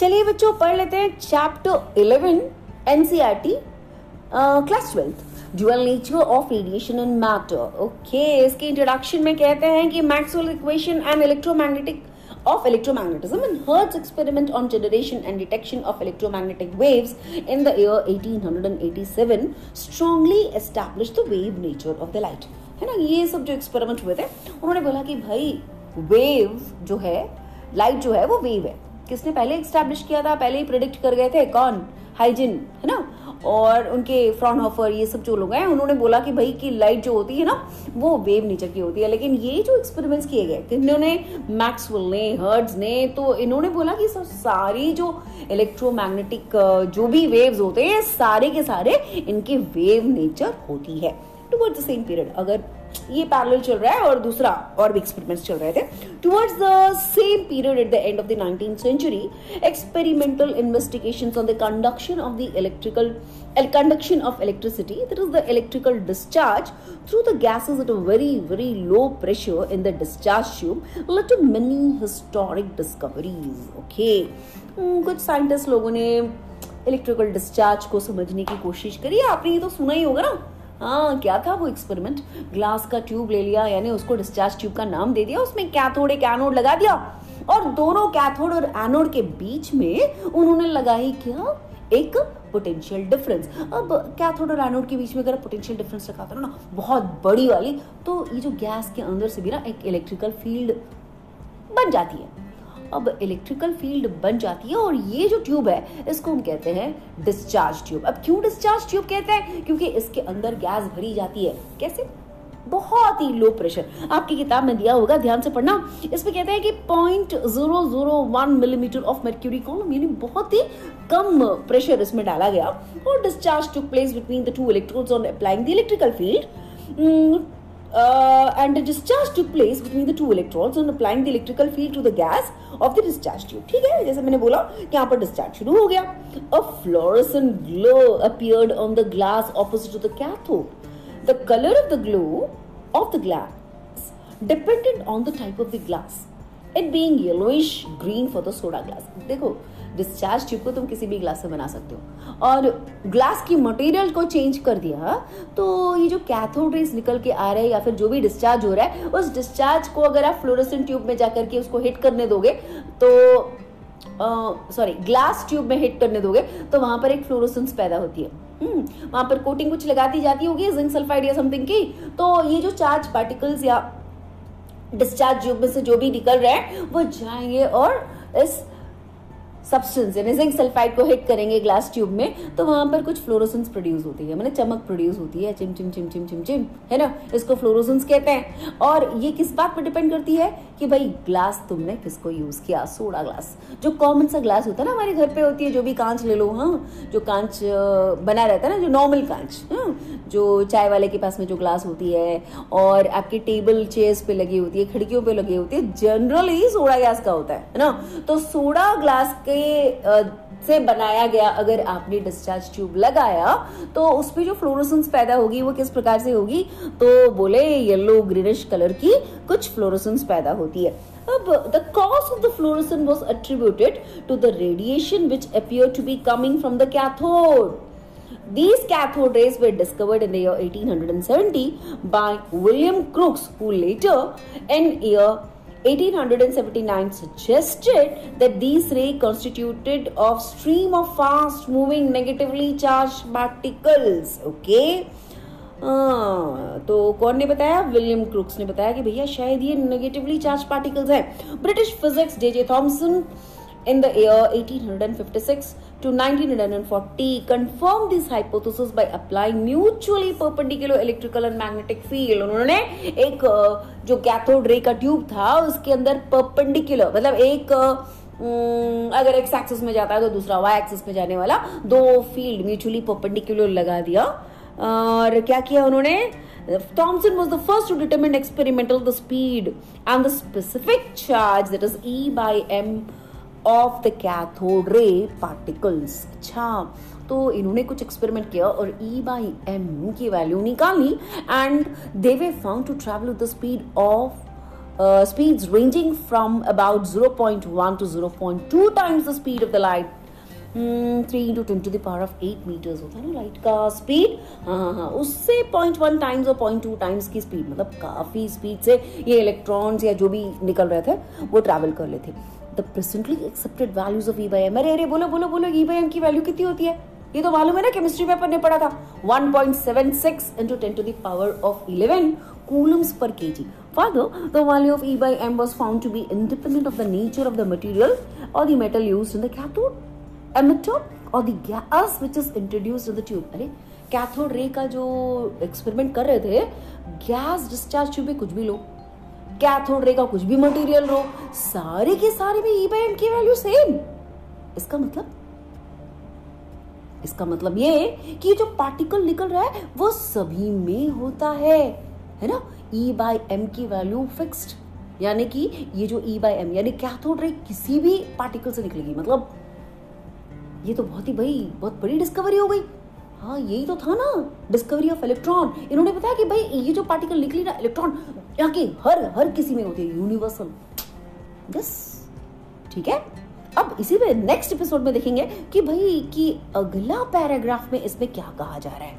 चलिए बच्चों पढ़ लेते हैं chapter 11 NCERT class twelfth dual nature of radiation and matter okay इसके इंट्रोडक्शन में कहते हैं कि Maxwell equation and electromagnetic of electromagnetism and Hertz experiment on generation and detection of electromagnetic waves in the year 1887 strongly established the wave nature of the light है ना ये सब जो एक्सपेरिमेंट हुए थे उन्होंने बोला कि भाई वेव जो है लाइट जो है वो वेव है किसने पहले एस्टैब्लिश किया था? पहले ही प्रिडिक्ट कर गए थे कौन? हाइजिन है ना? और उनके फ्रॉनहॉफर ये सब जो लोग हैं, उन्होंने बोला कि भाई की लाइट जो होती है ना, वो वेव नेचर की होती है। लेकिन ये जो एक्सपेरिमेंट्स किए गए इन्होंने मैक्सवेल ने हर्ड्स ने तो इन्होंने बोला कि सब सारी जो इलेक्ट्रोमैग्नेटिक जो भी वेव्स होते हैं, सारे के सारे इनके वेव नेचर होती है। टुवर्ड्स द सेम पीरियड अगर ये पैरेलल चल रहा है और दूसरा और भी एक्सपेरिमेंट्स चल रहे थे। Towards the same period at the end of the nineteen century experimental investigation on the conduction of the electrical conduction of electricity that is the electrical discharge through the gases at a very very low pressure in the discharge tube led to many historic discoveries okay कुछ scientist लोगों ने electrical discharge को समझने की कोशिश करी। आपने ये तो सुना ही होगा ना। हाँ क्या था वो एक्सपेरिमेंट ग्लास का ट्यूब ले लिया, यानी उसको डिस्चार्ज ट्यूब का नाम दे दिया, उसमें कैथोड एक एनोड लगा दिया। और दोनों कैथोड और एनोड के बीच में उन्होंने लगाई क्या? एक पोटेंशियल डिफरेंस अब कैथोड और एनोड के बीच में अगर पोटेंशियल डिफरेंस रखा हो ना, बहुत बड़ी वाली तो ये जो गैस के अंदर से भी ना एक इलेक्ट्रिकल फ़ील्ड बन जाती है। अब इलेक्ट्रिकल फ़ील्ड बन जाती है और ये जो ट्यूब है, इसको हम कहते हैं डिस्चार्ज ट्यूब अब क्यों डिस्चार्ज ट्यूब कहते हैं? क्योंकि इसके अंदर गैस भरी जाती है. कैसे? बहुत ही लो प्रेशर आपकी किताब में दिया होगा, ध्यान से पढ़ना. इसमें कहते हैं कि point zero zero one millimetre of mercury column यानी बहुत ही कम प्रेशर इसमें डाला गया. और discharge took place between the two electrodes on applying the electrical field uh, and a discharge took place between the two electrodes on applying the electrical field to the gas of the discharge tube ठीक है जैसे मैंने बोला कि यहाँ पर discharge शुरू हो गया a fluorescent glow appeared on the glass opposite to the cathode the color of the glow of the glass depended on the type of the glass it being yellowish green for the soda glass देखो discharge tube को तुम किसी भी glass से बना सकते हो। और ग्लास की मटेरियल को चेंज कर दिया तो ये जो कैथोड रेस निकल के आ रहे हैं या फिर जो भी डिस्चार्ज हो रहा है उस डिस्चार्ज को अगर आप फ्लोरोसेंट ट्यूब में जाकर के उसको हिट करने दोगे तो सॉरी ग्लास ट्यूब में हिट करने दोगे तो वहाँ पर एक फ्लोरोसेंस पैदा होती है। हम्म, वहाँ पर कोटिंग कुछ लगा दी जाती होगी जिंक सल्फाइड या समथिंग की तो ये जो चार्ज पार्टिकल्स या डिस्चार्ज ट्यूब में से जो भी निकल रहे हैं वो जाएँगे और इस सब्सटेंस यानी जिंक सल्फाइड को हिट करेंगे ग्लास ट्यूब में तो वहाँ पर कुछ फ्लोरोसेंस प्रोड्यूस होती है। मैंने चमक प्रोड्यूस होती है, चिम चिम चिम चिम चिम चिम, है ना? इसको फ्लोरोसेंस कहते हैं। और ये किस बात पर डिपेंड करती है कि भाई ग्लास तुमने किसको यूज़ किया? सोडा ग्लास जो कॉमन सा ग्लास होता है ना, हमारे घर पे होती है, जो भी कांच ले लो हाँ? जो कांच बना रहता है ना, जो नॉर्मल कांच हाँ? जो चाय वाले के पास में जो ग्लास होती है, और आपके टेबल चेयर्स पे लगी होती है, खिड़कियों पे लगी होती है जनरली सोडा ग्लास का होता है ना? तो सोडा ग्लास के से बनाया गया अगर आपने डिस्चार्ज ट्यूब लगाया तो उसमें जो फ्लोरोसेंस पैदा होगी वो किस प्रकार से होगी? तो बोले येलो ग्रीनिश कलर की कुछ फ्लोरोसेंस पैदा होती है। अब the cause of the fluorescence was attributed to the radiation which appear to be coming from the cathode These cathode rays were discovered in the year 1870 by William Crookes, who later, in year 1879 suggested that these rays constituted of stream of fast moving negatively charged particles okay तो कौन ने बताया William crooks ने बताया कि भैया शायद ये नेगेटिवली चार्ज पार्टिकल्स है British physics J J Thomson in the year 1856 to 1940 confirmed this hypothesis by applying mutually perpendicular electrical and magnetic field उन्होंने एक जो कैथोड रे का ट्यूब था उसके अंदर परपेंडिकुलर मतलब एक अगर एक्स एक्सिस में जाता है तो दूसरा वाई एक्सिस में जाने वाला दो फ़ील्ड म्यूचुअली परपेंडिकुलर लगा दिया और क्या किया उन्होंने Thomson was the first to determine experimental the speed and the specific charge that is E by M of the cathode ray particles अच्छा तो इन्होंने कुछ एक्सपेरिमेंट किया और ई बाई एम यू की वैल्यू निकाली and they were found to travel the speed of speed ranging from about zero point one to 0.1 to 0.2 times the speed of the light. Three into ten to the power of eight metres होता है ना light का speed हाँ हाँ हाँ उससे point one times और point two times की स्पीड मतलब काफ़ी स्पीड से ये इलेक्ट्रॉन्स या जो भी निकल रहे थे वो ट्रैवल कर लेते the presently accepted values of E by M अरे अरे बोलो बोलो बोलो ई बाई एम की वैल्यू कितनी होती है? ये तो मालूम है ना केमिस्ट्री पेपर ने पढ़ा था। 1.76 into 10 to the power of 11 coulombs per kg. Further, the value of E by m was found to be independent of the nature of the material or the metal used in the cathode, emitter or the gas which is introduced in the tube. अरे cathode ray का जो experiment कर रहे थे gas discharge tube में कुछ भी लो cathode ray का कुछ भी मटेरियल लो सारे के सारे में ई बाई एम की वैल्यू सेम इसका मतलब इसका मतलब ये कि जो पार्टिकल निकल रहा है, वो सभी में होता है है ना ई बाई एम की वैल्यू फिक्स्ड यानी कि ये जो ई बाई एम यानी कैथोड रे किसी भी पार्टिकल से निकलेगी मतलब ये तो बहुत ही भाई, बहुत बड़ी डिस्कवरी हो गई। हाँ यही तो था ना डिस्कवरी ऑफ़ इलेक्ट्रॉन इन्होंने बताया कि भाई, ये जो पार्टिकल निकली ना इलेक्ट्रॉन यहाँ की हर हर किसी में होती है यूनिवर्सल यस ठीक है? अब इसी में नेक्स्ट एपिसोड में देखेंगे कि भाई, कि अगला पैराग्राफ में इसमें क्या कहा जा रहा है।